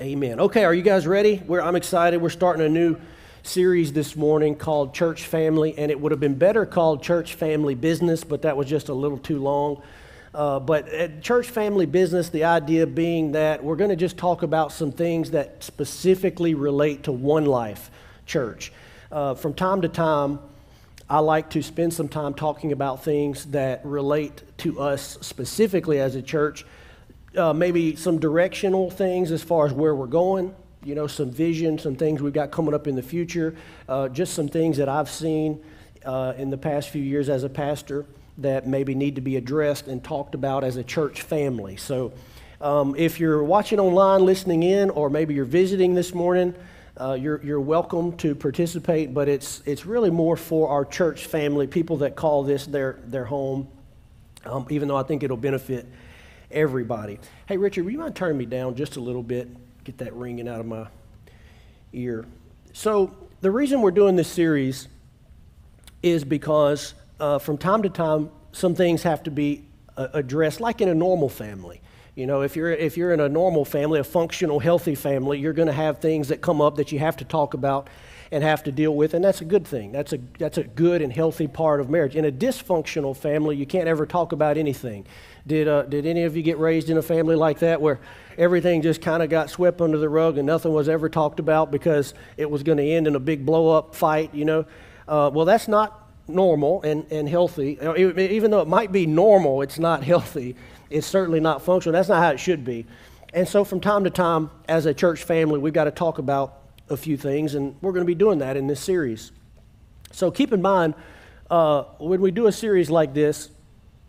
Amen. Okay, are you guys ready? We're, I'm excited. We're starting a new series this morning called Church Family, and it would have been better called Church Family Business, but that was just a little too long. Uh, but at Church Family Business, the idea being that we're going to just talk about some things that specifically relate to One Life Church. Uh, from time to time, I like to spend some time talking about things that relate to us specifically as a church uh, maybe some directional things as far as where we're going, you know, some vision, some things we've got coming up in the future, uh, just some things that I've seen uh, in the past few years as a pastor that maybe need to be addressed and talked about as a church family. So um, if you're watching online, listening in, or maybe you're visiting this morning, uh, you're, you're welcome to participate, but it's, it's really more for our church family, people that call this their, their home, um, even though I think it'll benefit everybody. Hey, Richard, would you mind turning me down just a little bit? Get that ringing out of my ear. So, the reason we're doing this series is because uh, from time to time, some things have to be uh, addressed, like in a normal family. You know, if you're, if you're in a normal family, a functional, healthy family, you're going to have things that come up that you have to talk about and have to deal with, and that's a good thing. That's a, that's a good and healthy part of marriage. In a dysfunctional family, you can't ever talk about anything. Did, uh, did any of you get raised in a family like that where everything just kind of got swept under the rug and nothing was ever talked about because it was going to end in a big blow up fight, you know? Uh, well, that's not normal and, and healthy. Even though it might be normal, it's not healthy. It's certainly not functional. That's not how it should be. And so, from time to time, as a church family, we've got to talk about a few things, and we're going to be doing that in this series. So, keep in mind, uh, when we do a series like this,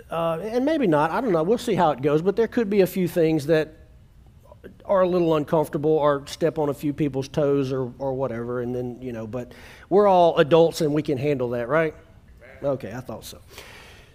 uh, and maybe not, I don't know, we'll see how it goes, but there could be a few things that are a little uncomfortable or step on a few people's toes or, or whatever, and then, you know, but we're all adults and we can handle that, right? Okay, I thought so.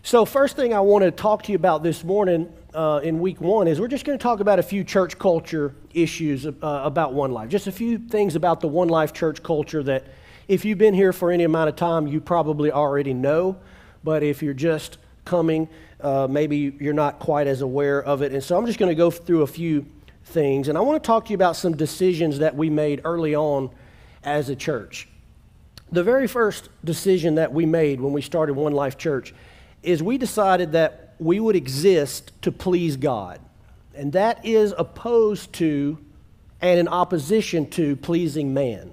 So, first thing I want to talk to you about this morning uh, in week one is we're just going to talk about a few church culture issues uh, about One Life. Just a few things about the One Life church culture that, if you've been here for any amount of time, you probably already know. But if you're just coming. Uh, maybe you're not quite as aware of it. And so I'm just going to go through a few things. And I want to talk to you about some decisions that we made early on as a church. The very first decision that we made when we started One Life Church is we decided that we would exist to please God. And that is opposed to and in opposition to pleasing man.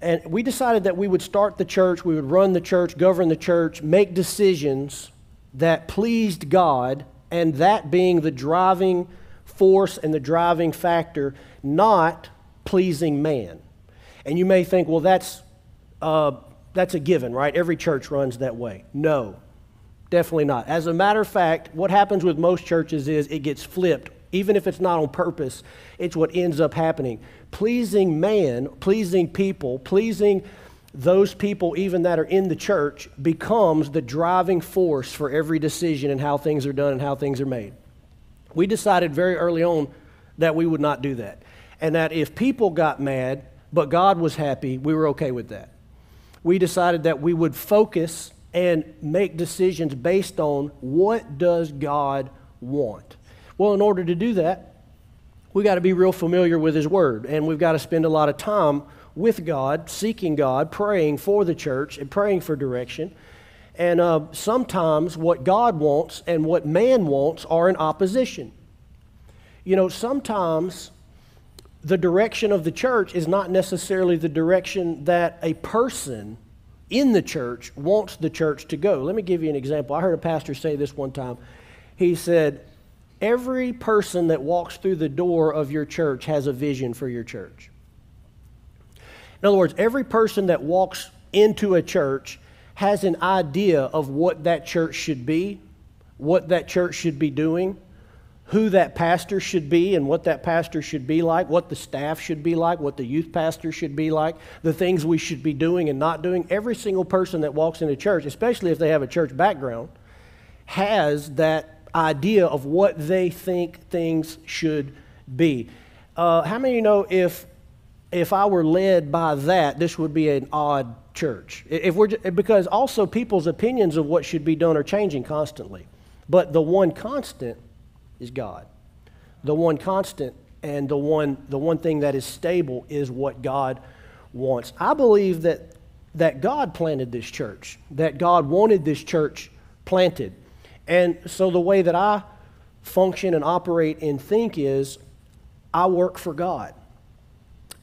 And we decided that we would start the church, we would run the church, govern the church, make decisions that pleased God, and that being the driving force and the driving factor, not pleasing man. And you may think, well, that's, uh, that's a given, right? Every church runs that way. No, definitely not. As a matter of fact, what happens with most churches is it gets flipped even if it's not on purpose, it's what ends up happening. Pleasing man, pleasing people, pleasing those people, even that are in the church, becomes the driving force for every decision and how things are done and how things are made. We decided very early on that we would not do that. And that if people got mad, but God was happy, we were okay with that. We decided that we would focus and make decisions based on what does God want. Well, in order to do that, we got to be real familiar with His Word, and we've got to spend a lot of time with God, seeking God, praying for the church, and praying for direction. And uh, sometimes what God wants and what man wants are in opposition. You know, sometimes the direction of the church is not necessarily the direction that a person in the church wants the church to go. Let me give you an example. I heard a pastor say this one time. He said, Every person that walks through the door of your church has a vision for your church. In other words, every person that walks into a church has an idea of what that church should be, what that church should be doing, who that pastor should be and what that pastor should be like, what the staff should be like, what the youth pastor should be like, the things we should be doing and not doing. Every single person that walks into church, especially if they have a church background, has that idea of what they think things should be. Uh, how many of you know if, if I were led by that, this would be an odd church? If we're, because also people's opinions of what should be done are changing constantly. But the one constant is God. The one constant And the one, the one thing that is stable is what God wants. I believe that, that God planted this church, that God wanted this church planted. And so the way that I function and operate and think is I work for God.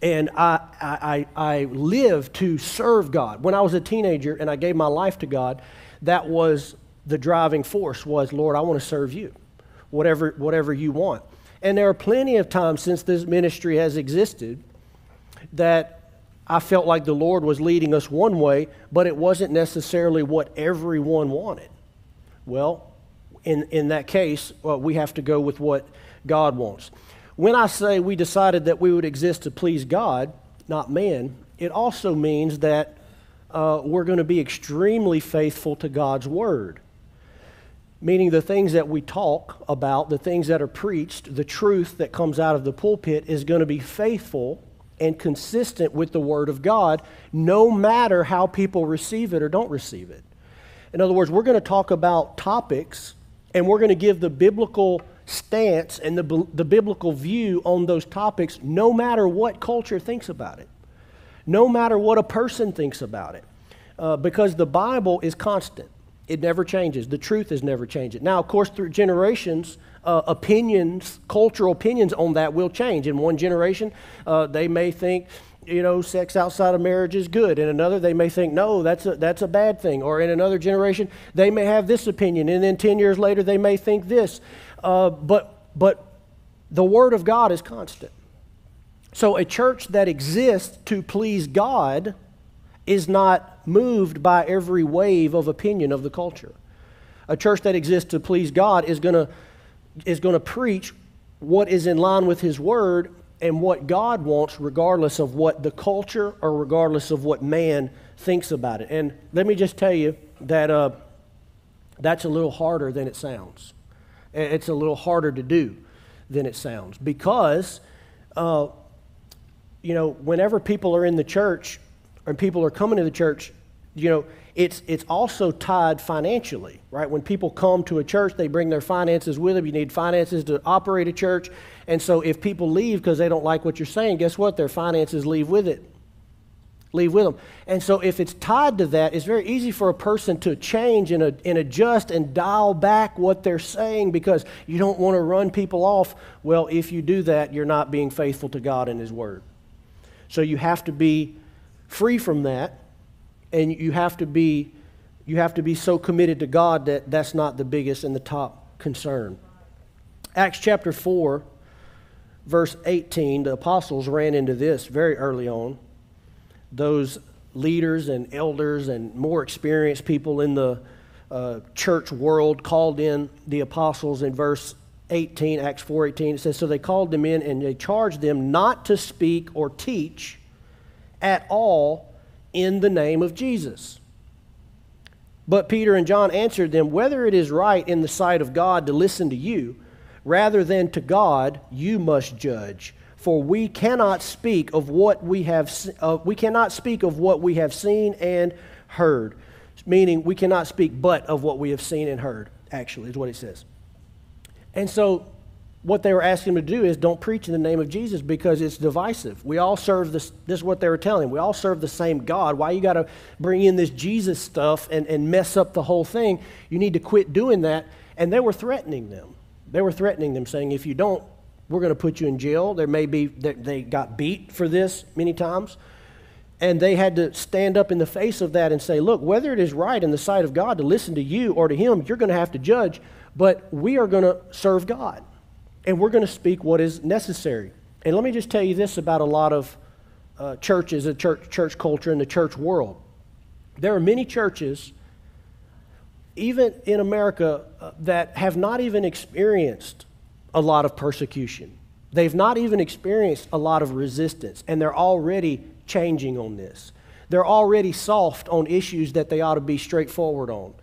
And I, I, I live to serve God. When I was a teenager and I gave my life to God, that was the driving force was, Lord, I want to serve you, whatever, whatever you want. And there are plenty of times since this ministry has existed that I felt like the Lord was leading us one way, but it wasn't necessarily what everyone wanted. Well, in, in that case, well, we have to go with what God wants. When I say we decided that we would exist to please God, not man, it also means that uh, we're going to be extremely faithful to God's word. Meaning, the things that we talk about, the things that are preached, the truth that comes out of the pulpit is going to be faithful and consistent with the Word of God, no matter how people receive it or don't receive it. In other words, we're going to talk about topics and we're going to give the biblical stance and the, the biblical view on those topics no matter what culture thinks about it, no matter what a person thinks about it, uh, because the Bible is constant. It never changes. The truth is never changing. Now, of course, through generations, uh, opinions, cultural opinions on that will change. In one generation, uh, they may think, you know, sex outside of marriage is good. In another, they may think, no, that's a, that's a bad thing. Or in another generation, they may have this opinion. And then 10 years later, they may think this. Uh, but, but the Word of God is constant. So a church that exists to please God is not moved by every wave of opinion of the culture. A church that exists to please God is going to is going to preach what is in line with his word and what God wants regardless of what the culture or regardless of what man thinks about it. And let me just tell you that uh, that's a little harder than it sounds. It's a little harder to do than it sounds because, uh, you know, whenever people are in the church, and people are coming to the church, you know, it's, it's also tied financially, right? When people come to a church, they bring their finances with them. You need finances to operate a church. And so if people leave because they don't like what you're saying, guess what? Their finances leave with it. Leave with them. And so if it's tied to that, it's very easy for a person to change and, and adjust and dial back what they're saying because you don't want to run people off. Well, if you do that, you're not being faithful to God and His Word. So you have to be free from that, and you have to be you have to be so committed to God that that's not the biggest and the top concern. Acts chapter 4, verse 18, the apostles ran into this very early on. Those leaders and elders and more experienced people in the uh, church world called in the apostles in verse 18, Acts 4 18. It says, So they called them in and they charged them not to speak or teach at all in the name of Jesus. But Peter and John answered them, Whether it is right in the sight of God to listen to you, rather than to God, you must judge. For we cannot speak of what we have uh, we cannot speak of what we have seen and heard. Meaning we cannot speak but of what we have seen and heard, actually, is what it says. And so what they were asking him to do is don't preach in the name of Jesus because it's divisive. We all serve this, this is what they were telling him. We all serve the same God. Why you got to bring in this Jesus stuff and, and mess up the whole thing? You need to quit doing that. And they were threatening them. They were threatening them, saying, if you don't, we're going to put you in jail. There may be, they got beat for this many times. And they had to stand up in the face of that and say, look, whether it is right in the sight of God to listen to you or to him, you're going to have to judge, but we are going to serve God and we're going to speak what is necessary. And let me just tell you this about a lot of uh, churches, a church, church culture, in the church world. There are many churches, even in America, uh, that have not even experienced a lot of persecution. They've not even experienced a lot of resistance, and they're already changing on this. They're already soft on issues that they ought to be straightforward on.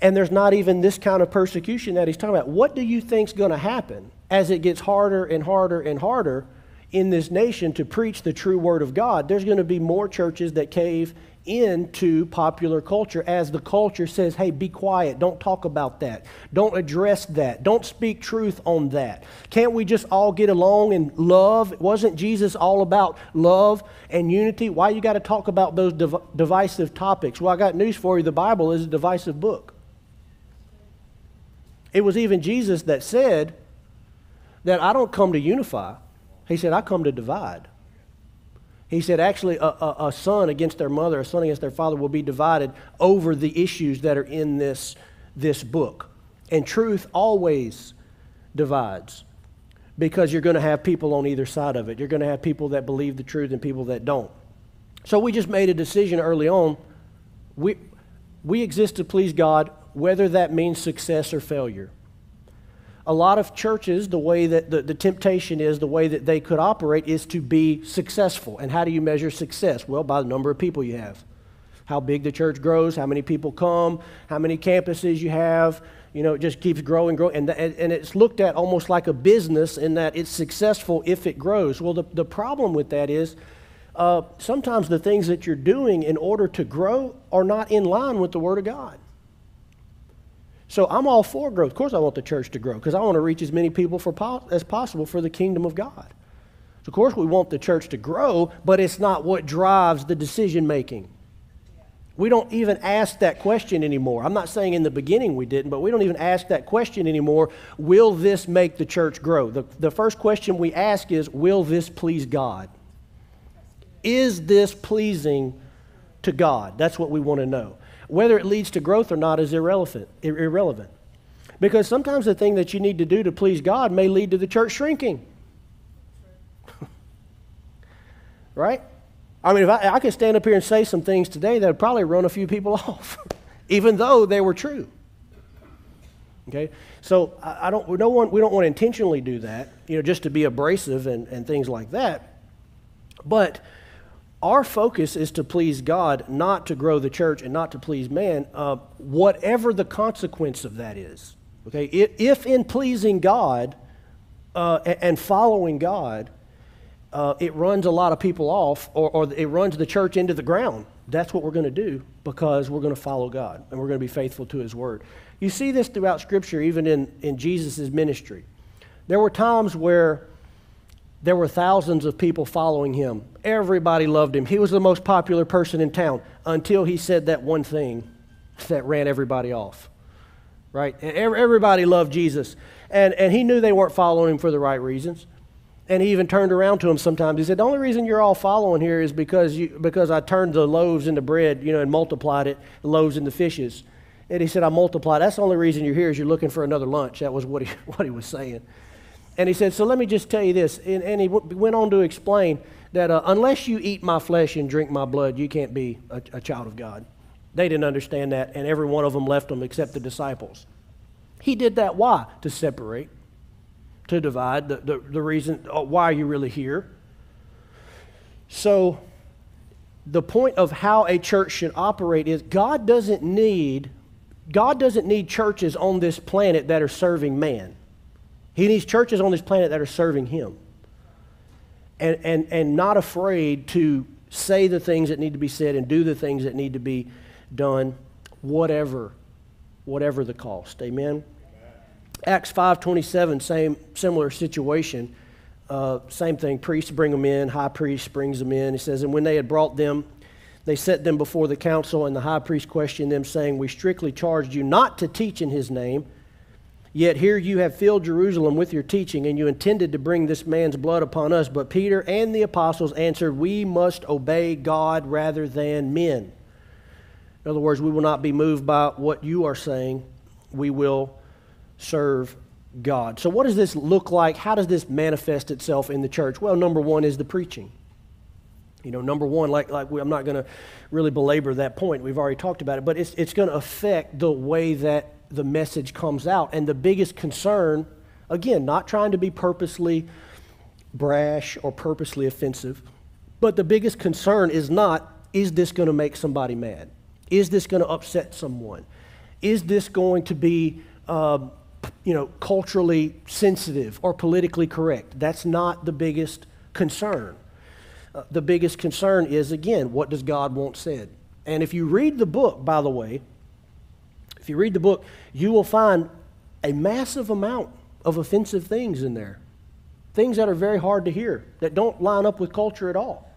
And there's not even this kind of persecution that he's talking about. What do you think's going to happen as it gets harder and harder and harder in this nation to preach the true word of God, there's going to be more churches that cave into popular culture as the culture says, hey, be quiet, don't talk about that, don't address that, don't speak truth on that. Can't we just all get along and love? Wasn't Jesus all about love and unity? Why you got to talk about those div- divisive topics? Well, I got news for you the Bible is a divisive book. It was even Jesus that said that I don't come to unify, he said, I come to divide. He said, actually, a, a, a, son against their mother, a son against their father will be divided over the issues that are in this, this book. And truth always divides because you're going to have people on either side of it. You're going to have people that believe the truth and people that don't. So we just made a decision early on. We, we exist to please God, whether that means success or failure a lot of churches, the way that the, the temptation is, the way that they could operate is to be successful. And how do you measure success? Well, by the number of people you have. How big the church grows, how many people come, how many campuses you have. You know, it just keeps growing, growing. And, and, and it's looked at almost like a business in that it's successful if it grows. Well, the, the problem with that is uh, sometimes the things that you're doing in order to grow are not in line with the Word of God. So I'm all for growth. Of course, I want the church to grow because I want to reach as many people po- as possible for the kingdom of God. So, of course, we want the church to grow, but it's not what drives the decision making. We don't even ask that question anymore. I'm not saying in the beginning we didn't, but we don't even ask that question anymore. Will this make the church grow? The, the first question we ask is Will this please God? Is this pleasing to God? That's what we want to know whether it leads to growth or not is irrelevant. irrelevant. Because sometimes the thing that you need to do to please God may lead to the church shrinking. right? I mean, if I, I could stand up here and say some things today that would probably run a few people off, even though they were true. Okay? So I, I don't, we, don't want, we don't want to intentionally do that, you know, just to be abrasive and, and things like that. But our focus is to please God, not to grow the church and not to please man, uh, whatever the consequence of that is. Okay? If in pleasing God uh, and following God, uh, it runs a lot of people off or, or it runs the church into the ground, that's what we're going to do because we're going to follow God and we're going to be faithful to His Word. You see this throughout Scripture, even in, in Jesus' ministry. There were times where there were thousands of people following him. Everybody loved him. He was the most popular person in town until he said that one thing that ran everybody off. Right? Everybody loved Jesus. And, and he knew they weren't following him for the right reasons. And he even turned around to him sometimes. He said, The only reason you're all following here is because, you, because I turned the loaves into bread, you know, and multiplied it, the loaves into fishes. And he said, I multiplied. That's the only reason you're here is you're looking for another lunch. That was what he, what he was saying. And he said, So let me just tell you this. And, and he w- went on to explain that uh, unless you eat my flesh and drink my blood, you can't be a, a child of God. They didn't understand that, and every one of them left them except the disciples. He did that why? To separate, to divide. The, the, the reason, uh, why are you really here? So, the point of how a church should operate is God doesn't need God doesn't need churches on this planet that are serving man. He needs churches on this planet that are serving Him and, and, and not afraid to say the things that need to be said and do the things that need to be done, whatever, whatever the cost. Amen. Acts 5.27, same similar situation. Uh, same thing, priests bring them in, high priest brings them in. He says, and when they had brought them, they set them before the council, and the high priest questioned them, saying, We strictly charged you not to teach in his name. Yet here you have filled Jerusalem with your teaching, and you intended to bring this man's blood upon us. But Peter and the apostles answered, We must obey God rather than men. In other words, we will not be moved by what you are saying, we will serve God. So, what does this look like? How does this manifest itself in the church? Well, number one is the preaching. You know, number one, like, like we, I'm not going to really belabor that point. We've already talked about it, but it's, it's going to affect the way that the message comes out. And the biggest concern, again, not trying to be purposely brash or purposely offensive, but the biggest concern is not, is this going to make somebody mad? Is this going to upset someone? Is this going to be, uh, you know, culturally sensitive or politically correct? That's not the biggest concern. Uh, the biggest concern is, again, what does God want said? And if you read the book, by the way, if you read the book, you will find a massive amount of offensive things in there. Things that are very hard to hear, that don't line up with culture at all.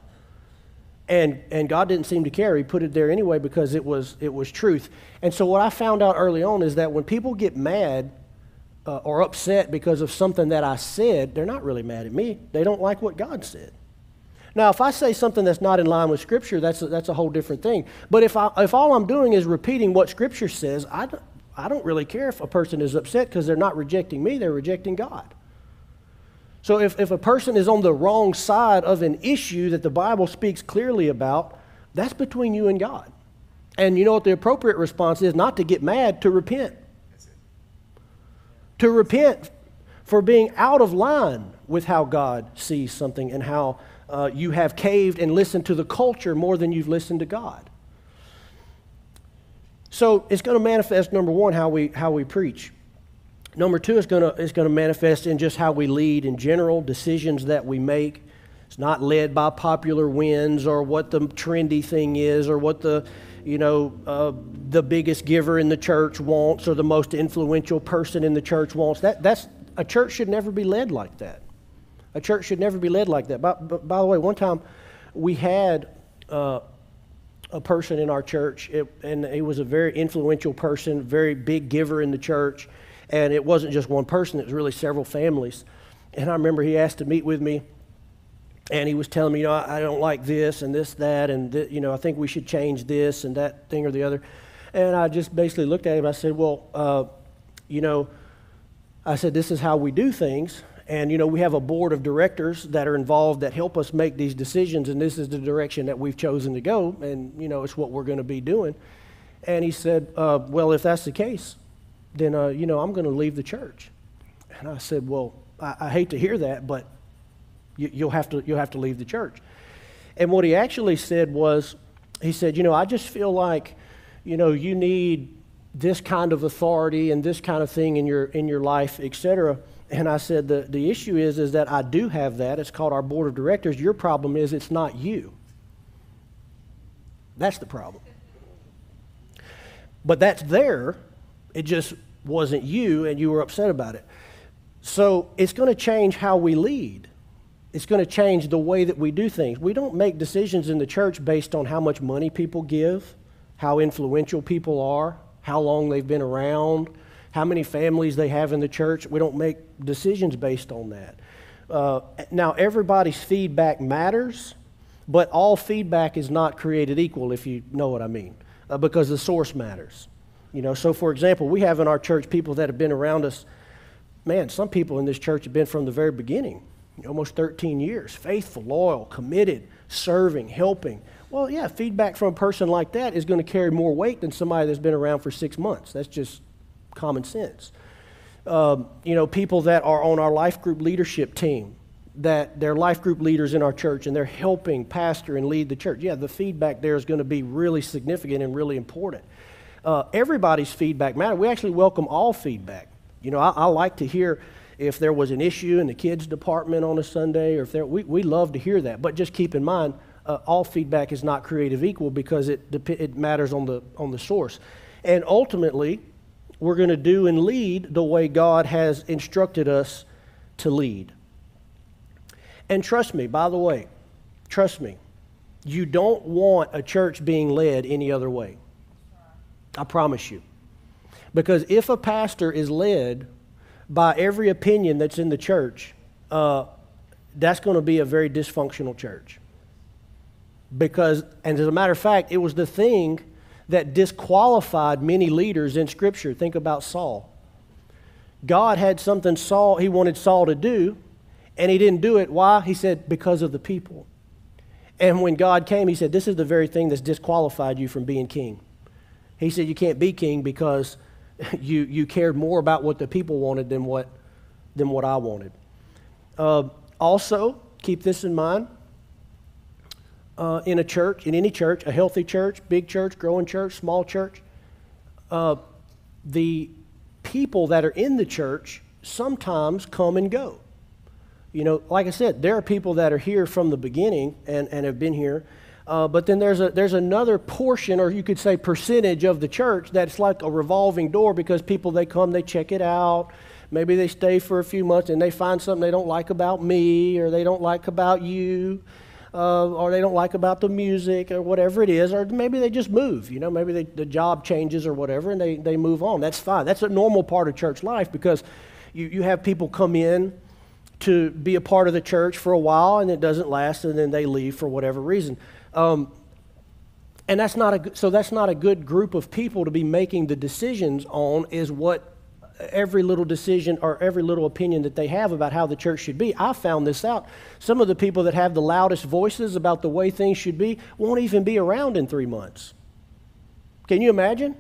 And, and God didn't seem to care. He put it there anyway because it was, it was truth. And so, what I found out early on is that when people get mad uh, or upset because of something that I said, they're not really mad at me. They don't like what God said. Now, if I say something that's not in line with Scripture, that's a, that's a whole different thing. But if, I, if all I'm doing is repeating what Scripture says, I don't, I don't really care if a person is upset because they're not rejecting me, they're rejecting God. So if, if a person is on the wrong side of an issue that the Bible speaks clearly about, that's between you and God. And you know what the appropriate response is? Not to get mad, to repent. To repent for being out of line with how God sees something and how uh, you have caved and listened to the culture more than you've listened to God. So it's going to manifest, number one, how we, how we preach. Number two, it's going to, it's going to manifest in just how we lead in general, decisions that we make. It's not led by popular winds or what the trendy thing is or what the, you know, uh, the biggest giver in the church wants or the most influential person in the church wants. That, that's, a church should never be led like that. A church should never be led like that. By, by the way, one time we had uh, a person in our church, it, and he was a very influential person, very big giver in the church. And it wasn't just one person, it was really several families. And I remember he asked to meet with me, and he was telling me, you know, I, I don't like this and this, that, and, th- you know, I think we should change this and that thing or the other. And I just basically looked at him. I said, well, uh, you know, I said, this is how we do things. And, you know, we have a board of directors that are involved that help us make these decisions, and this is the direction that we've chosen to go, and, you know, it's what we're going to be doing. And he said, uh, well, if that's the case, then, uh, you know, I'm going to leave the church. And I said, well, I, I hate to hear that, but you, you'll, have to, you'll have to leave the church. And what he actually said was, he said, you know, I just feel like, you know, you need this kind of authority and this kind of thing in your, in your life, etc. And I said, the, the issue is, is that I do have that. It's called our board of directors. Your problem is it's not you. That's the problem. But that's there. It just wasn't you, and you were upset about it. So it's going to change how we lead. It's going to change the way that we do things. We don't make decisions in the church based on how much money people give, how influential people are, how long they've been around, how many families they have in the church. We don't make decisions based on that. Uh, now, everybody's feedback matters, but all feedback is not created equal, if you know what I mean, uh, because the source matters. You know, so for example, we have in our church people that have been around us. Man, some people in this church have been from the very beginning, almost 13 years, faithful, loyal, committed, serving, helping. Well, yeah, feedback from a person like that is going to carry more weight than somebody that's been around for six months. That's just common sense. Um, you know, people that are on our life group leadership team, that they're life group leaders in our church and they're helping pastor and lead the church. Yeah, the feedback there is going to be really significant and really important. Uh, everybody's feedback matters. We actually welcome all feedback. You know, I, I, like to hear if there was an issue in the kids department on a Sunday, or if there, we, we love to hear that. But just keep in mind, uh, all feedback is not creative equal because it, it matters on the, on the source. And ultimately, we're going to do and lead the way God has instructed us to lead. And trust me, by the way, trust me, you don't want a church being led any other way. I promise you. Because if a pastor is led by every opinion that's in the church, uh, that's going to be a very dysfunctional church. Because, and as a matter of fact, it was the thing that disqualified many leaders in Scripture. Think about Saul. God had something Saul, he wanted Saul to do, and he didn't do it. Why? He said, because of the people. And when God came, he said, This is the very thing that's disqualified you from being king. He said, You can't be king because you, you cared more about what the people wanted than what, than what I wanted. Uh, also, keep this in mind uh, in a church, in any church, a healthy church, big church, growing church, small church, uh, the people that are in the church sometimes come and go. You know, like I said, there are people that are here from the beginning and, and have been here. Uh, but then there's, a, there's another portion, or you could say percentage of the church that's like a revolving door because people, they come, they check it out. Maybe they stay for a few months and they find something they don't like about me or they don't like about you. Uh, or they don't like about the music or whatever it is, or maybe they just move. You know, maybe they, the job changes or whatever, and they, they move on. That's fine. That's a normal part of church life because you, you have people come in to be a part of the church for a while, and it doesn't last, and then they leave for whatever reason. Um, and that's not a so that's not a good group of people to be making the decisions on. Is what every little decision or every little opinion that they have about how the church should be. I found this out. Some of the people that have the loudest voices about the way things should be won't even be around in three months. Can you imagine?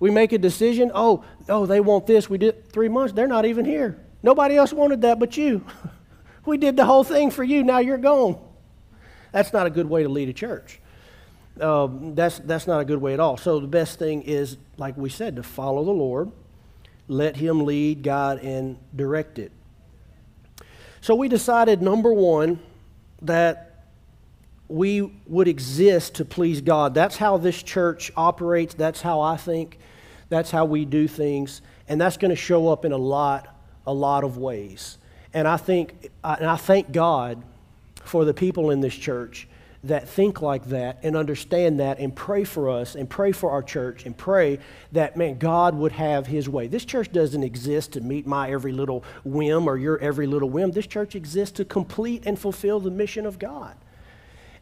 We make a decision, oh, oh, they want this. We did three months, they're not even here. Nobody else wanted that but you. we did the whole thing for you, now you're gone. That's not a good way to lead a church. Um, that's, that's not a good way at all. So the best thing is, like we said, to follow the Lord let Him lead, guide, and direct it. So we decided, number one, that we would exist to please God. That's how this church operates. That's how I think. That's how we do things. And that's going to show up in a lot, a lot of ways. And I think, and I thank God for the people in this church that think like that and understand that and pray for us and pray for our church and pray that, man, God would have his way. This church doesn't exist to meet my every little whim or your every little whim. This church exists to complete and fulfill the mission of God.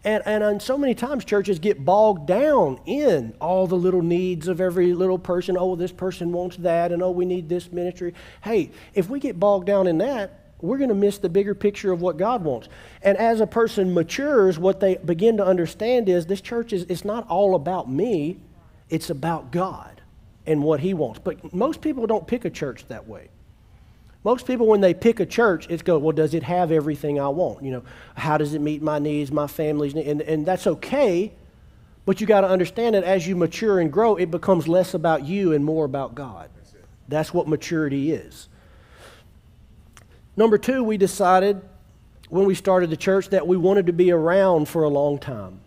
And, and, and so many times churches get bogged down in all the little needs of every little person. Oh, this person wants that, and oh, we need this ministry. Hey, if we get bogged down in that, we're going to miss the bigger picture of what God wants. And as a person matures, what they begin to understand is this church is it's not all about me, it's about God and what He wants. But most people don't pick a church that way. Most people, when they pick a church, it's go, well, does it have everything I want? You know, how does it meet my needs, my family's needs? And, and that's okay, but you got to understand that as you mature and grow, it becomes less about you and more about God. That's what maturity is. Number two, we decided when we started the church that we wanted to be around for a long time.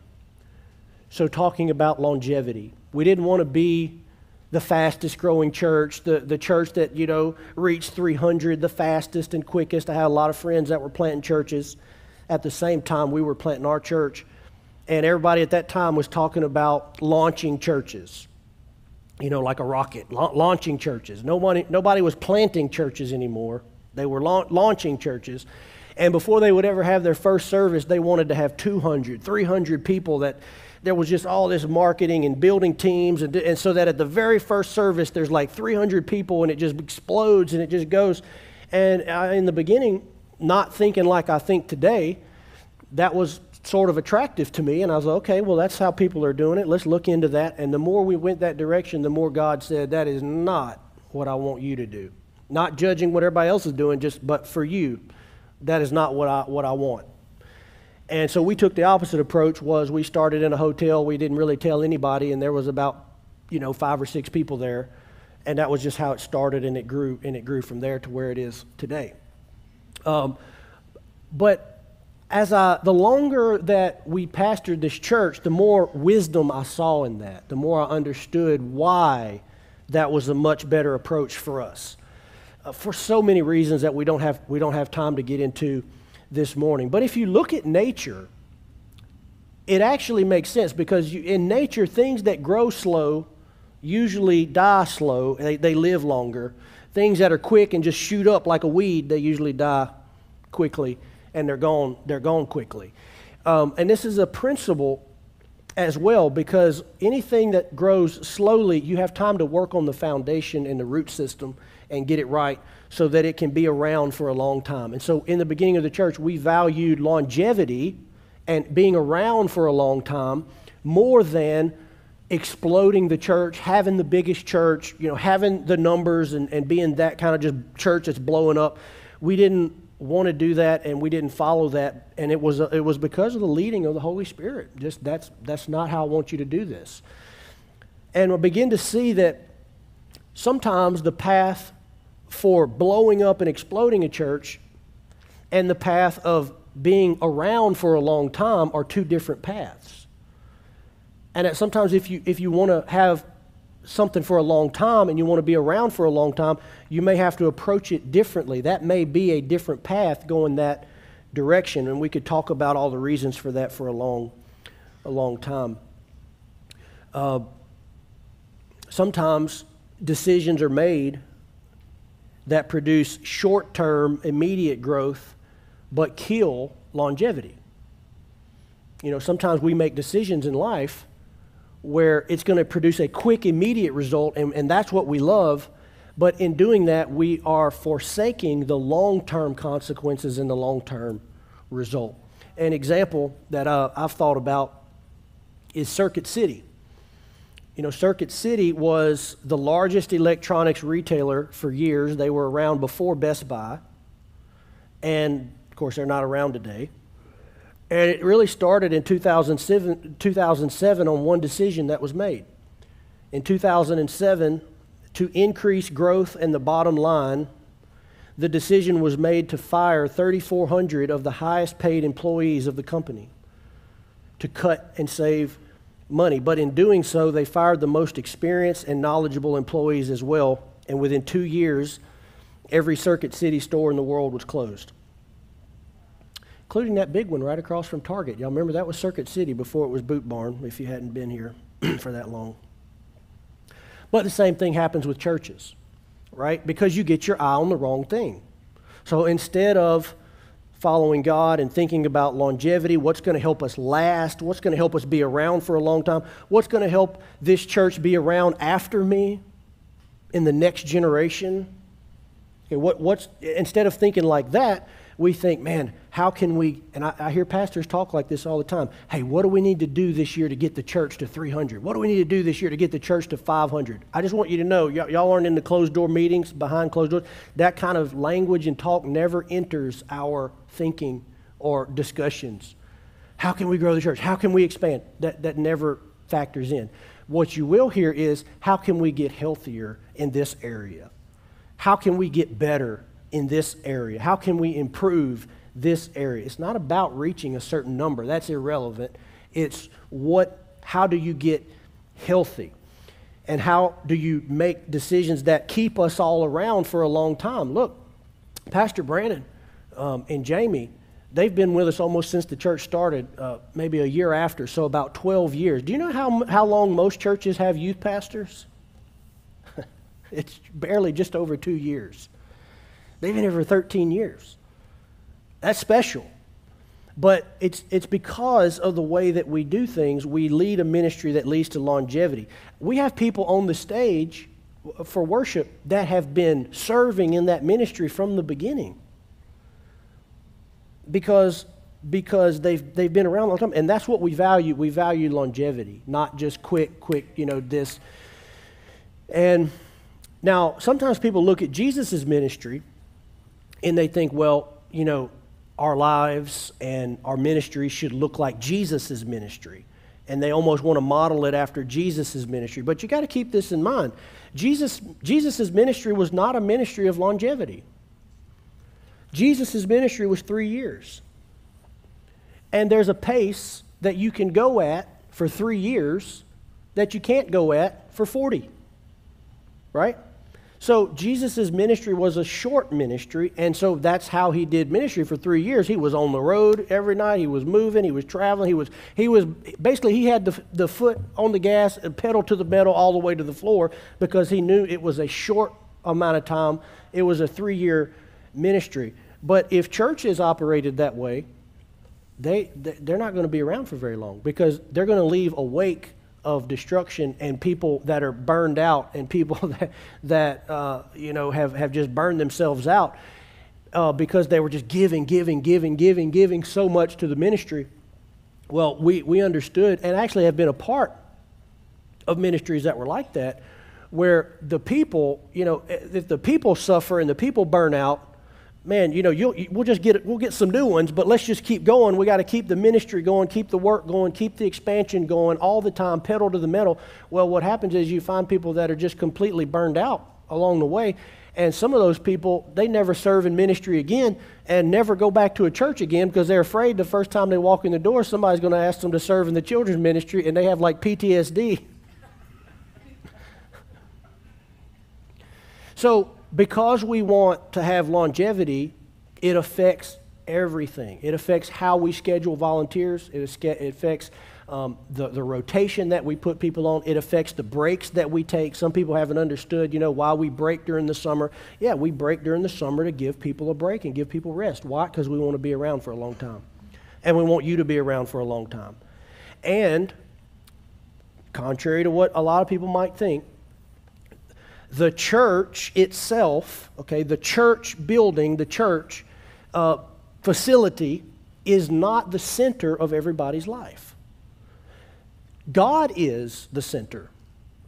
So, talking about longevity, we didn't want to be the fastest growing church, the, the church that, you know, reached 300 the fastest and quickest. I had a lot of friends that were planting churches at the same time we were planting our church. And everybody at that time was talking about launching churches, you know, like a rocket, la- launching churches. Nobody, nobody was planting churches anymore. They were la- launching churches. And before they would ever have their first service, they wanted to have 200, 300 people that there was just all this marketing and building teams. And, and so that at the very first service, there's like 300 people and it just explodes and it just goes. And I, in the beginning, not thinking like I think today, that was sort of attractive to me. And I was like, okay, well, that's how people are doing it. Let's look into that. And the more we went that direction, the more God said, that is not what I want you to do. Not judging what everybody else is doing, just but for you, that is not what I what I want. And so we took the opposite approach was we started in a hotel, we didn't really tell anybody, and there was about, you know, five or six people there. And that was just how it started and it grew and it grew from there to where it is today. Um, but as I, the longer that we pastored this church, the more wisdom I saw in that, the more I understood why that was a much better approach for us uh, for so many reasons that we don't, have, we don't have time to get into this morning. But if you look at nature, it actually makes sense because you, in nature, things that grow slow usually die slow, they, they live longer. Things that are quick and just shoot up like a weed, they usually die quickly and they're gone, they're gone quickly. Um, and this is a principle as well because anything that grows slowly, you have time to work on the foundation and the root system and get it right so that it can be around for a long time. And so in the beginning of the church, we valued longevity and being around for a long time more than exploding the church, having the biggest church, you know, having the numbers and, and being that kind of just church that's blowing up. We didn't want to do that and we didn't follow that and it was it was because of the leading of the Holy Spirit. Just that's that's not how I want you to do this. And we begin to see that sometimes the path for blowing up and exploding a church and the path of being around for a long time are two different paths. And sometimes if you, if you want to have something for a long time and you want to be around for a long time, you may have to approach it differently. That may be a different path going that direction, and we could talk about all the reasons for that for a long, a long time. Uh, sometimes decisions are made that produce short term, immediate growth, but kill longevity. You know, sometimes we make decisions in life where it's going to produce a quick, immediate result, and, and that's what we love. But in doing that, we are forsaking the long term consequences and the long term result. An example that uh, I've thought about is Circuit City. You know, Circuit City was the largest electronics retailer for years. They were around before Best Buy. And of course, they're not around today. And it really started in 2007, 2007 on one decision that was made. In 2007, to increase growth and the bottom line, the decision was made to fire 3,400 of the highest paid employees of the company to cut and save money. But in doing so, they fired the most experienced and knowledgeable employees as well. And within two years, every Circuit City store in the world was closed including that big one right across from Target. Y'all remember that was Circuit City before it was Boot Barn, if you hadn't been here for that long. But the same thing happens with churches, right? Because you get your eye on the wrong thing. So instead of following God and thinking about longevity, what's going to help us last, what's going to help us be around for a long time, what's going to help this church be around after me in the next generation. Okay, what, what's, instead of thinking like that, we think, man, how can we? And I, I, hear pastors talk like this all the time. Hey, what do we need to do this year to get the church to 300? What do we need to do this year to get the church to 500? I just want you to know, y- y'all aren't in the closed door meetings, behind closed doors. That kind of language and talk never enters our thinking or discussions. How can we grow the church? How can we expand? That, that never factors in. What you will hear is, how can we get healthier in this area? How can we get better in this area? How can we improve this area? It's not about reaching a certain number. That's irrelevant. It's what how do you get healthy? And how do you make decisions that keep us all around for a long time? Look, Pastor Brandon um, and Jamie, they've been with us almost since the church started, uh, maybe a year after, so about 12 years. Do you know how, how long most churches have youth pastors? it's barely just over two years. They've been here for 13 years. That's special. But it's, it's because of the way that we do things, we lead a ministry that leads to longevity. We have people on the stage for worship that have been serving in that ministry from the beginning because, because they've, they've been around a long time. And that's what we value. We value longevity, not just quick, quick, you know, this. And now, sometimes people look at Jesus' ministry and they think, well, you know, our lives and our ministry should look like Jesus' ministry. And they almost want to model it after Jesus' ministry. But you got to keep this in mind. Jesus' Jesus's ministry was not a ministry of longevity. Jesus' ministry was three years. And there's a pace that you can go at for three years that you can't go at for 40. Right? So Jesus' ministry was a short ministry, and so that's how he did ministry for three years. He was on the road every night. He was moving. He was traveling. He was he was basically he had the, the foot on the gas and pedal to the metal all the way to the floor because he knew it was a short amount of time. It was a three year ministry. But if churches operated that way, they they're not going to be around for very long because they're going to leave a wake of destruction and people that are burned out and people that, that uh, you know, have, have just burned themselves out uh, because they were just giving, giving, giving, giving, giving so much to the ministry. Well, we, we understood and actually have been a part of ministries that were like that, where the people, you know, if the people suffer and the people burn out, man, you know, we'll just get we'll get some new ones, but let's just keep going. We got to keep the ministry going, keep the work going, keep the expansion going all the time, pedal to the metal. Well, what happens is you find people that are just completely burned out along the way, And some of those people, they never serve in ministry again and never go back to a church again because they're afraid the first time they walk in the door, somebody's going to ask them to serve in the children's ministry and they have like PTSD. so, because we want to have longevity, it affects everything. It affects how we schedule volunteers, it affects um, the, the rotation that we put people on. It affects the breaks that we take. Some people haven't understood, you know, why we break during the summer. Yeah, we break during the summer to give people a break and give people rest. Why? Because we want to be around for a long time. And we want you to be around for a long time. And, contrary to what a lot of people might think, the church itself, okay, the church building, the church uh, facility is not the center of everybody's life. God is the center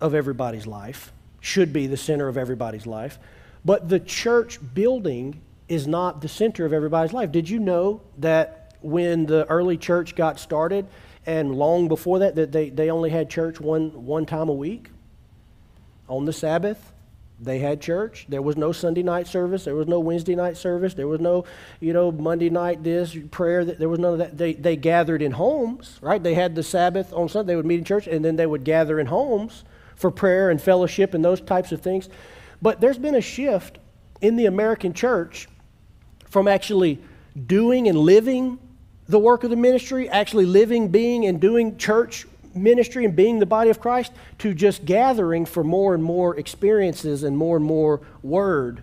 of everybody's life, should be the center of everybody's life, but the church building is not the center of everybody's life. Did you know that when the early church got started, and long before that, that they, they only had church one, one time a week on the Sabbath? They had church. There was no Sunday night service. There was no Wednesday night service. There was no, you know, Monday night this prayer. That there was none of that. They, they gathered in homes, right? They had the Sabbath on Sunday. They would meet in church, and then they would gather in homes for prayer and fellowship and those types of things. But there's been a shift in the American church from actually doing and living the work of the ministry, actually living, being, and doing church ministry and being the body of Christ to just gathering for more and more experiences and more and more word.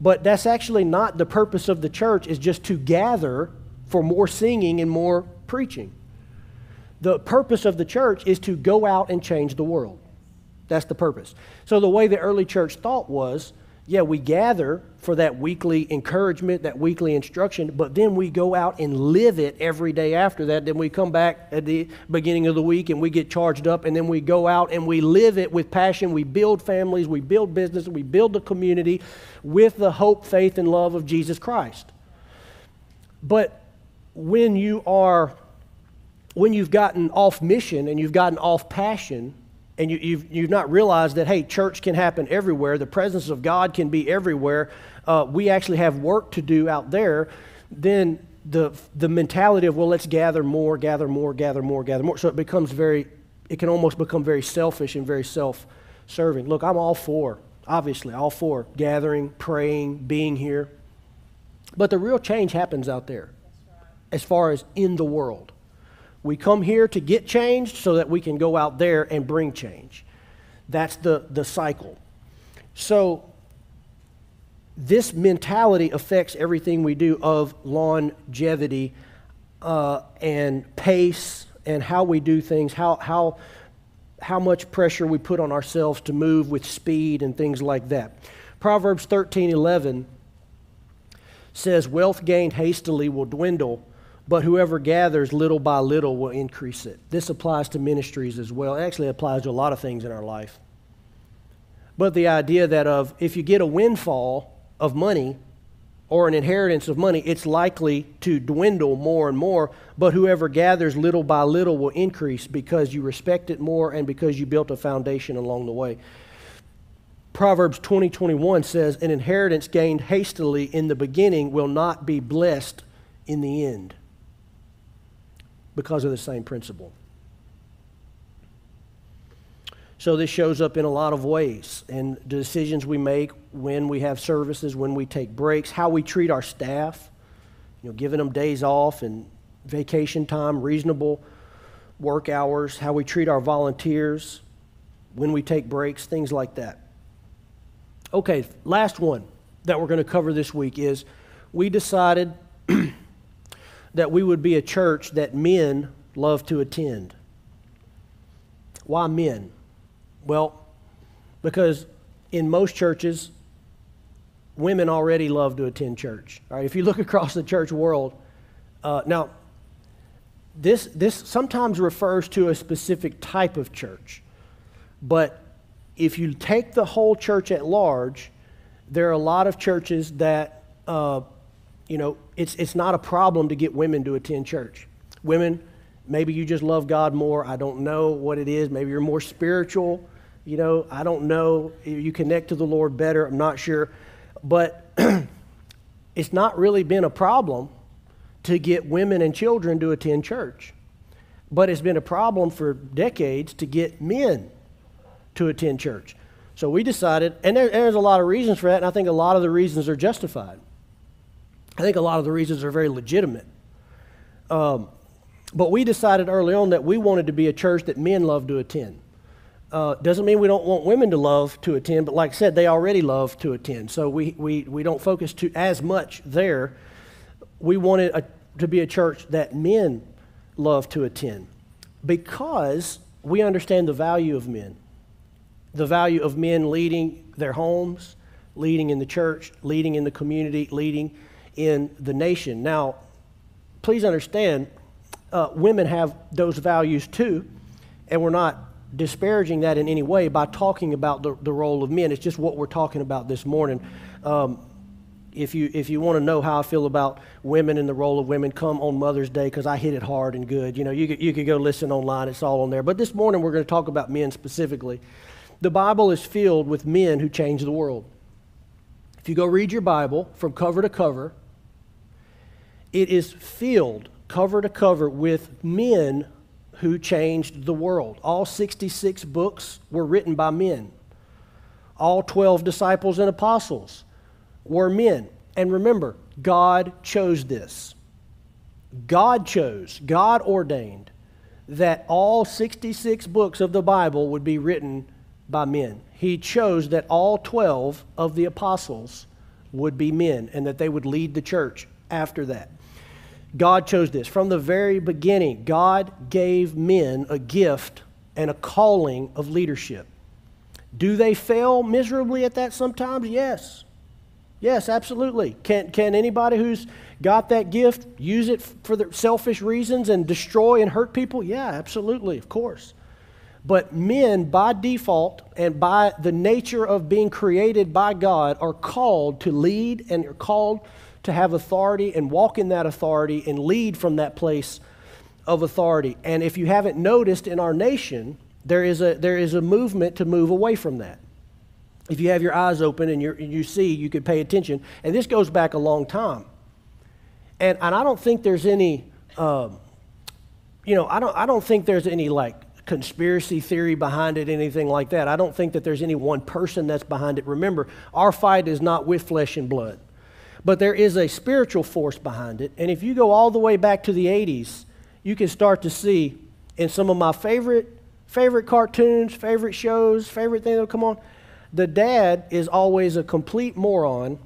But that's actually not the purpose of the church is just to gather for more singing and more preaching. The purpose of the church is to go out and change the world. That's the purpose. So the way the early church thought was yeah, we gather for that weekly encouragement, that weekly instruction, but then we go out and live it every day after that. Then we come back at the beginning of the week and we get charged up, and then we go out and we live it with passion. We build families, we build business, we build the community with the hope, faith, and love of Jesus Christ. But when you are, when you've gotten off mission and you've gotten off passion, and you, you've, you've not realized that, hey, church can happen everywhere, the presence of God can be everywhere, uh, we actually have work to do out there, then the, the mentality of, well, let's gather more, gather more, gather more, gather more. So it becomes very, it can almost become very selfish and very self serving. Look, I'm all for, obviously, all for gathering, praying, being here. But the real change happens out there as far as in the world. We come here to get changed so that we can go out there and bring change. That's the, the cycle. So, this mentality affects everything we do of longevity uh, and pace and how we do things, how, how, how much pressure we put on ourselves to move with speed and things like that. Proverbs 13 11 says, Wealth gained hastily will dwindle, but whoever gathers little by little will increase it. This applies to ministries as well. It actually applies to a lot of things in our life. But the idea that of if you get a windfall of money or an inheritance of money, it's likely to dwindle more and more, but whoever gathers little by little will increase because you respect it more and because you built a foundation along the way. Proverbs 20 21 says, An inheritance gained hastily in the beginning will not be blessed in the end because of the same principle. So this shows up in a lot of ways in the decisions we make when we have services, when we take breaks, how we treat our staff, you know, giving them days off and vacation time, reasonable work hours, how we treat our volunteers, when we take breaks, things like that. Okay, last one that we're going to cover this week is we decided that we would be a church that men love to attend. Why men? Well, because in most churches, women already love to attend church. If you look across the church world, uh, now, this, this sometimes refers to a specific type of church, but if you take the whole church at large, there are a lot of churches that uh, you know, it's, it's not a problem to get women to attend church. Women, maybe you just love God more. I don't know what it is. Maybe you're more spiritual. You know, I don't know. You connect to the Lord better. I'm not sure. But it's not really been a problem to get women and children to attend church. But it's been a problem for decades to get men to attend church. So we decided, and there, there's a lot of reasons for that, and I think a lot of the reasons are justified. I think a lot of the reasons are very legitimate. Um, but we decided early on that we wanted to be a church that men love to attend. Uh, doesn't mean we don't want women to love to attend, but like I said, they already love to attend. So we, we, we don't focus too, as much there. We wanted a, to be a church that men love to attend because we understand the value of men. The value of men leading their homes, leading in the church, leading in the community, leading in the nation. Now, please understand, uh, women have those values too, and we're not disparaging that in any way by talking about the, the role of men. It's just what we're talking about this morning. Um, if you, if you want to know how I feel about women and the role of women, come on Mother's Day because I hit it hard and good. You know, you could, you could go listen online, it's all on there. But this morning we're going to talk about men specifically. The Bible is filled with men who change the world. If you go read your Bible from cover to cover, it is filled cover to cover with men who changed the world. All 66 books were written by men. All 12 disciples and apostles were men. And remember, God chose this. God chose, God ordained that all 66 books of the Bible would be written by men. He chose that all 12 of the apostles would be men and that they would lead the church after that. God chose this. From the very beginning, God gave men a gift and a calling of leadership. Do they fail miserably at that sometimes? Yes. Yes, absolutely. Can, can anybody who's got that gift use it for selfish reasons and destroy and hurt people? Yeah, absolutely, of course. But men, by default and by the nature of being created by God, are called to lead and are called to have authority and walk in that authority and lead from that place of authority. And if you haven't noticed in our nation, there is a, there is a movement to move away from that. If you have your eyes open and, you you see, you could pay attention. And this goes back a long time. And, and I don't think there's any, um, you know, I don't, I don't think there's any like conspiracy theory behind it, anything like that. I don't think that there's any one person that's behind it. Remember, our fight is not with flesh and blood. But there is a spiritual force behind it. And if you go all the way back to the 80s, you can start to see in some of my favorite favorite cartoons, favorite shows, favorite things that'll come on, the dad is always a complete moron,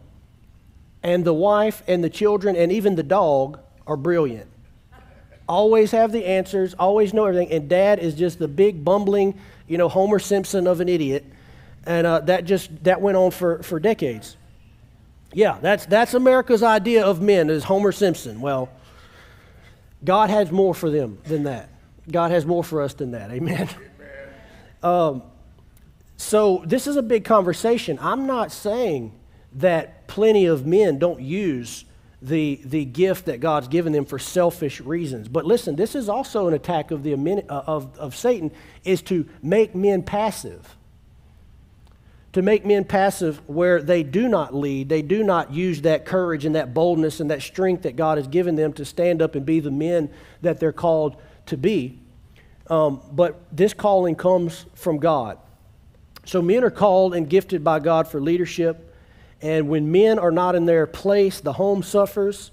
and the wife and the children and even the dog are brilliant. Always have the answers, always know everything, and dad is just the big bumbling, you know, Homer Simpson of an idiot. And uh, that just that went on for, for decades. Yeah, that's, that's America's idea of men is Homer Simpson. Well, God has more for them than that. God has more for us than that. Amen. Um, so this is a big conversation. I'm not saying that plenty of men don't use the, the gift that God's given them for selfish reasons. But listen, this is also an attack of, the, uh, of, of Satan, is to make men passive to make men passive where they do not lead, they do not use that courage and that boldness and that strength that God has given them to stand up and be the men that they're called to be. Um, but this calling comes from God. So men are called and gifted by God for leadership. And when men are not in their place, the home suffers,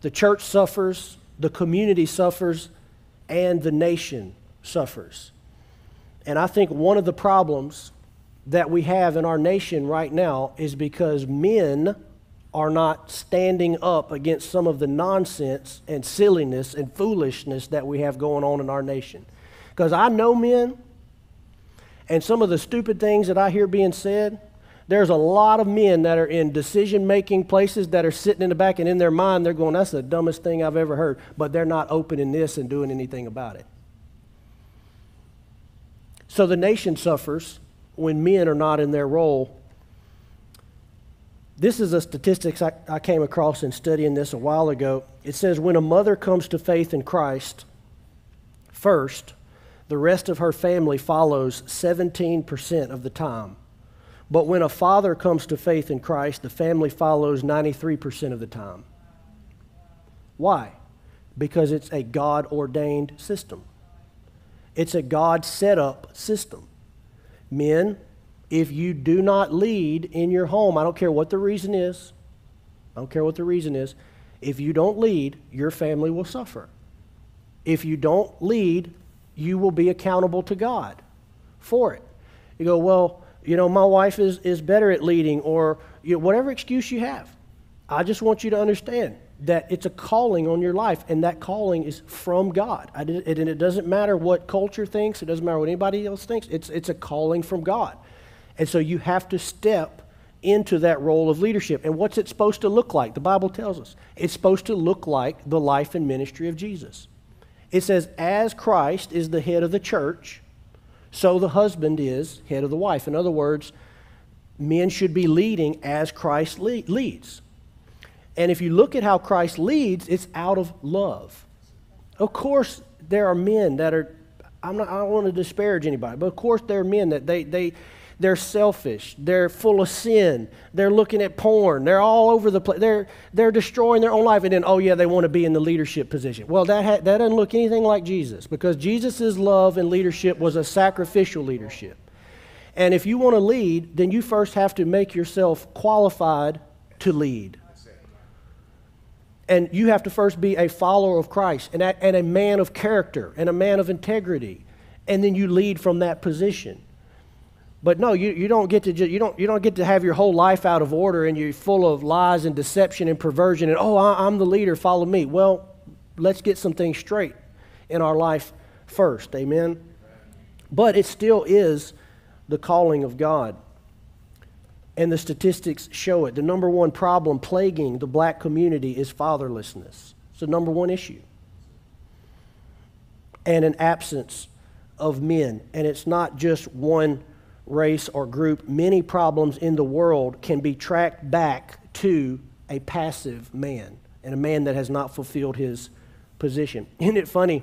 the church suffers, the community suffers, and the nation suffers. And I think one of the problems that we have in our nation right now is because men are not standing up against some of the nonsense and silliness and foolishness that we have going on in our nation. Because I know men, and some of the stupid things that I hear being said, there's a lot of men that are in decision making places that are sitting in the back and in their mind they're going, that's the dumbest thing I've ever heard, but they're not opening this and doing anything about it. So the nation suffers when men are not in their role. This is a statistics I, I came across in studying this a while ago. It says when a mother comes to faith in Christ first, the rest of her family follows 17% of the time. But when a father comes to faith in Christ, the family follows 93% of the time. Why? Because it's a God ordained system. It's a God set up system. Men, if you do not lead in your home, I don't care what the reason is, I don't care what the reason is, if you don't lead, your family will suffer. If you don't lead, you will be accountable to God for it. You go, well, you know, my wife is, is better at leading, or you know, whatever excuse you have. I just want you to understand that it's a calling on your life, and that calling is from God. and it doesn't matter what culture thinks, it doesn't matter what anybody else thinks, it's, it's a calling from God. And so you have to step into that role of leadership. And what's it supposed to look like? The Bible tells us it's supposed to look like the life and ministry of Jesus. It says, as Christ is the head of the church, so the husband is head of the wife. In other words, men should be leading as Christ leads. And if you look at how Christ leads, it's out of love. Of course, there are men that are, I'm not, I don't want to disparage anybody, but of course, there are men that they, they, they're selfish. They're full of sin. They're looking at porn. They're all over the place. They're, they're destroying their own life. And then, oh, yeah, they want to be in the leadership position. Well, that, ha- that doesn't look anything like Jesus because Jesus' love and leadership was a sacrificial leadership. And if you want to lead, then you first have to make yourself qualified to lead. And you have to first be a follower of Christ and a, and a man of character and a man of integrity. And then you lead from that position. But no, you, you don't get to just, you don't you don't get to have your whole life out of order and you're full of lies and deception and perversion and oh I, I'm the leader, follow me. Well, let's get some things straight in our life first, amen. But it still is the calling of God. And the statistics show it. The number one problem plaguing the black community is fatherlessness. It's the number one issue. And an absence of men. And it's not just one race, or group, many problems in the world can be tracked back to a passive man and a man that has not fulfilled his position. Isn't it funny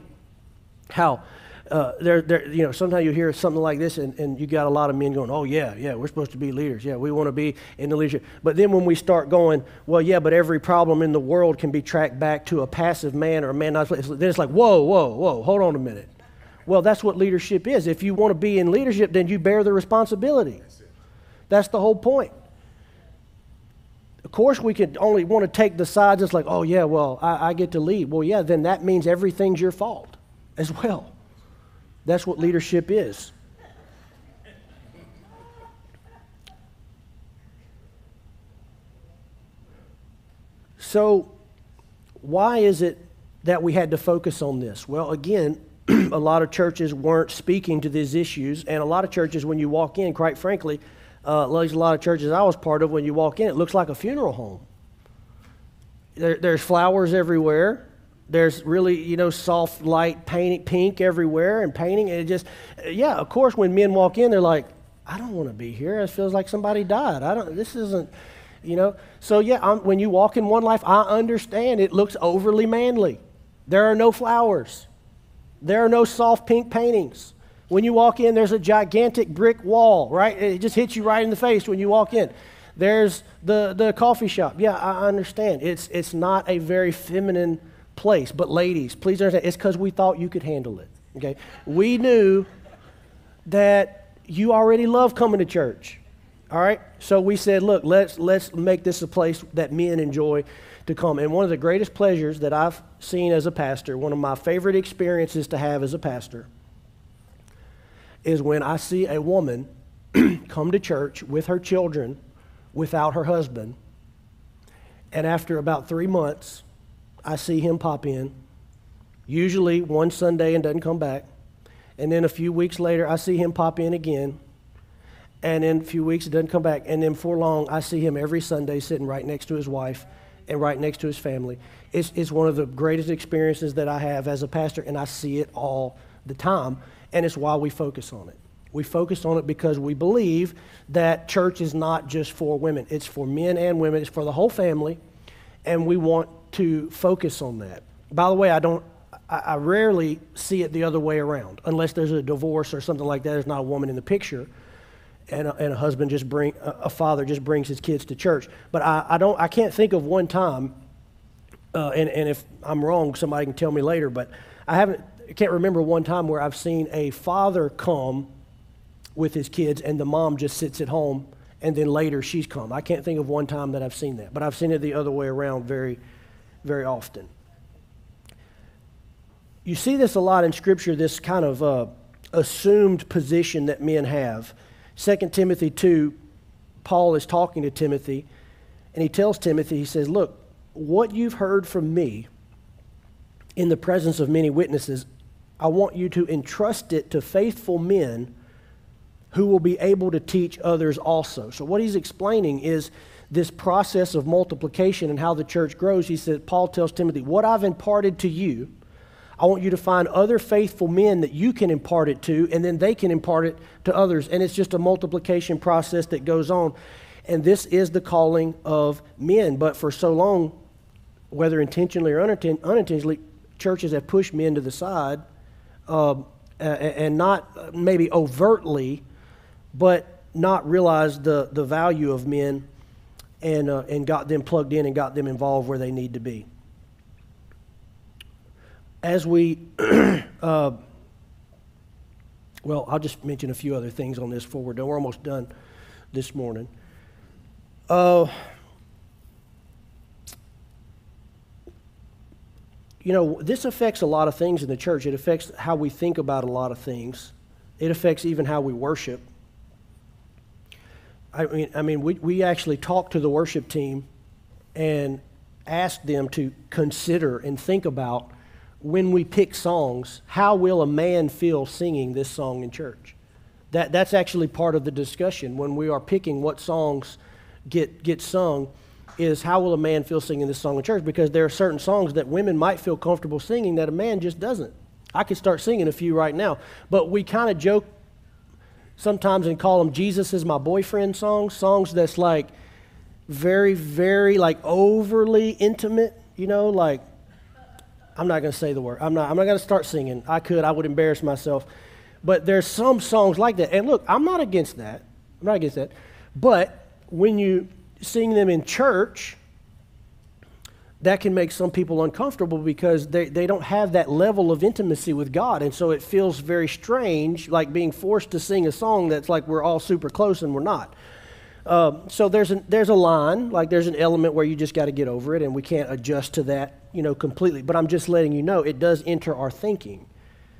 how uh, there, there, you know, sometimes you hear something like this, and, and you got a lot of men going, "Oh yeah, yeah, we're supposed to be leaders. Yeah, we want to be in the leadership." But then when we start going, "Well, yeah, but every problem in the world can be tracked back to a passive man or a man not," then it's like, "Whoa, whoa, whoa, hold on a minute." Well, that's what leadership is. If you want to be in leadership, then you bear the responsibility. That's the whole point. Of course, we could only want to take the sides. It's like, oh, yeah, well, I, I get to lead. Well, yeah, then that means everything's your fault as well. That's what leadership is. So, why is it that we had to focus on this? Well, again, a lot of churches weren't speaking to these issues, and a lot of churches, when you walk in, quite frankly, uh, a lot of churches I was part of, when you walk in, it looks like a funeral home. There, there's flowers everywhere. There's really, you know, soft light painting, pink everywhere, and painting. And it just, yeah, of course, when men walk in, they're like, I don't want to be here. It feels like somebody died. I don't. This isn't, you know. So yeah, I'm, when you walk in one life, I understand it looks overly manly. There are no flowers. There are no soft pink paintings. When you walk in, there's a gigantic brick wall, right? It just hits you right in the face when you walk in. There's the, the coffee shop. Yeah, I understand. It's, it's not a very feminine place. But ladies, please understand, it's because we thought you could handle it. Okay? We knew that you already love coming to church. All right? So we said, look, let's, let's make this a place that men enjoy to come. And one of the greatest pleasures that I've seen as a pastor, one of my favorite experiences to have as a pastor, is when I see a woman come to church with her children without her husband. And after about three months, I see him pop in, usually one Sunday and doesn't come back. And then a few weeks later, I see him pop in again. And in a few weeks, it doesn't come back. And then for long, I see him every Sunday sitting right next to his wife and right next to his family. It's, it's one of the greatest experiences that I have as a pastor, and I see it all the time, and it's why we focus on it. We focus on it because we believe that church is not just for women, it's for men and women, it's for the whole family, and we want to focus on that. By the way, I don't, I, I rarely see it the other way around, unless there's a divorce or something like that. There's not a woman in the picture and a, and a husband just bring a father just brings his kids to church. But I, I don't I can't think of one time, uh, and and if I'm wrong, somebody can tell me later. But I haven't can't remember one time where I've seen a father come with his kids and the mom just sits at home and then later she's come. I can't think of one time that I've seen that, but I've seen it the other way around very, very often. You see this a lot in Scripture, this kind of uh, assumed position that men have 2 Timothy 2, Paul is talking to Timothy, and he tells Timothy, he says, Look, what you've heard from me in the presence of many witnesses, I want you to entrust it to faithful men who will be able to teach others also. So, what he's explaining is this process of multiplication and how the church grows. He said, Paul tells Timothy, What I've imparted to you, I want you to find other faithful men that you can impart it to, and then they can impart it to others. And it's just a multiplication process that goes on. And this is the calling of men. But for so long, whether intentionally or unintentionally, churches have pushed men to the side uh, and not maybe overtly, but not realized the, the value of men and, uh, and got them plugged in and got them involved where they need to be as we, uh, well, I'll just mention a few other things on this done. We're almost done this morning. Uh, you know, this affects a lot of things in the church. It affects how we think about a lot of things. It affects even how we worship. I mean, I mean, we, we actually talked to the worship team and asked them to consider and think about when we pick songs, how will a man feel singing this song in church? That, that's actually part of the discussion when we are picking what songs get, get sung is how will a man feel singing this song in church? Because there are certain songs that women might feel comfortable singing that a man just doesn't. I could start singing a few right now, but we kind of joke sometimes and call them Jesus is my boyfriend songs, songs that's like very, very like overly intimate, you know, like I'm not to say the word. I'm not, I'm not to start singing. I could, I would embarrass myself. But there's some songs like that. And look, I'm not against that. I'm not against that. But when you sing them in church, that can make some people uncomfortable because they, they don't have that level of intimacy with God. And so it feels very strange, like being forced to sing a song that's like we're all super close and we're not. Um, so there's, a there's a line, like there's an element where you just got to get over it, and we can't adjust to that, you know, completely. But I'm just letting you know it does enter our thinking.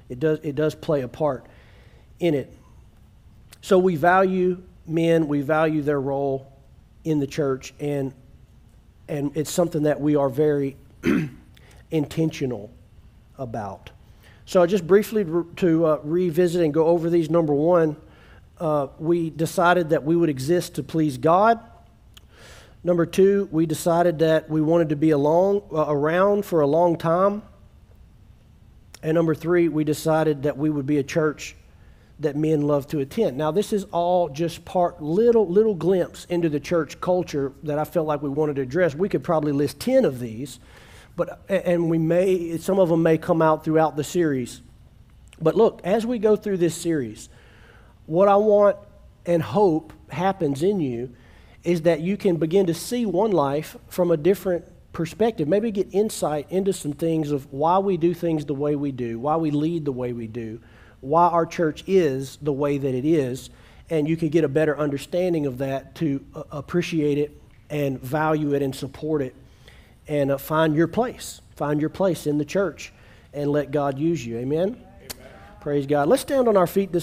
It does, it does play a part in it. So we value men, we value their role in the church, and, and it's something that we are very intentional about. So just briefly to uh, revisit and go over these. Number one, uh, we decided that we would exist to please God. Number two, we decided that we wanted to be along, uh, around for a long time. And number three, we decided that we would be a church that men love to attend. Now, this is all just part, little, little glimpse into the church culture that I felt like we wanted to address. We could probably list 10 of these, but, and we may, some of them may come out throughout the series. But look, as we go through this series, what I want and hope happens in you is that you can begin to see one life from a different perspective. Maybe get insight into some things of why we do things the way we do, why we lead the way we do, why our church is the way that it is. And you can get a better understanding of that to uh, appreciate it and value it and support it and uh, find your place. Find your place in the church and let God use you. Amen? Amen. Praise God. Let's stand on our feet this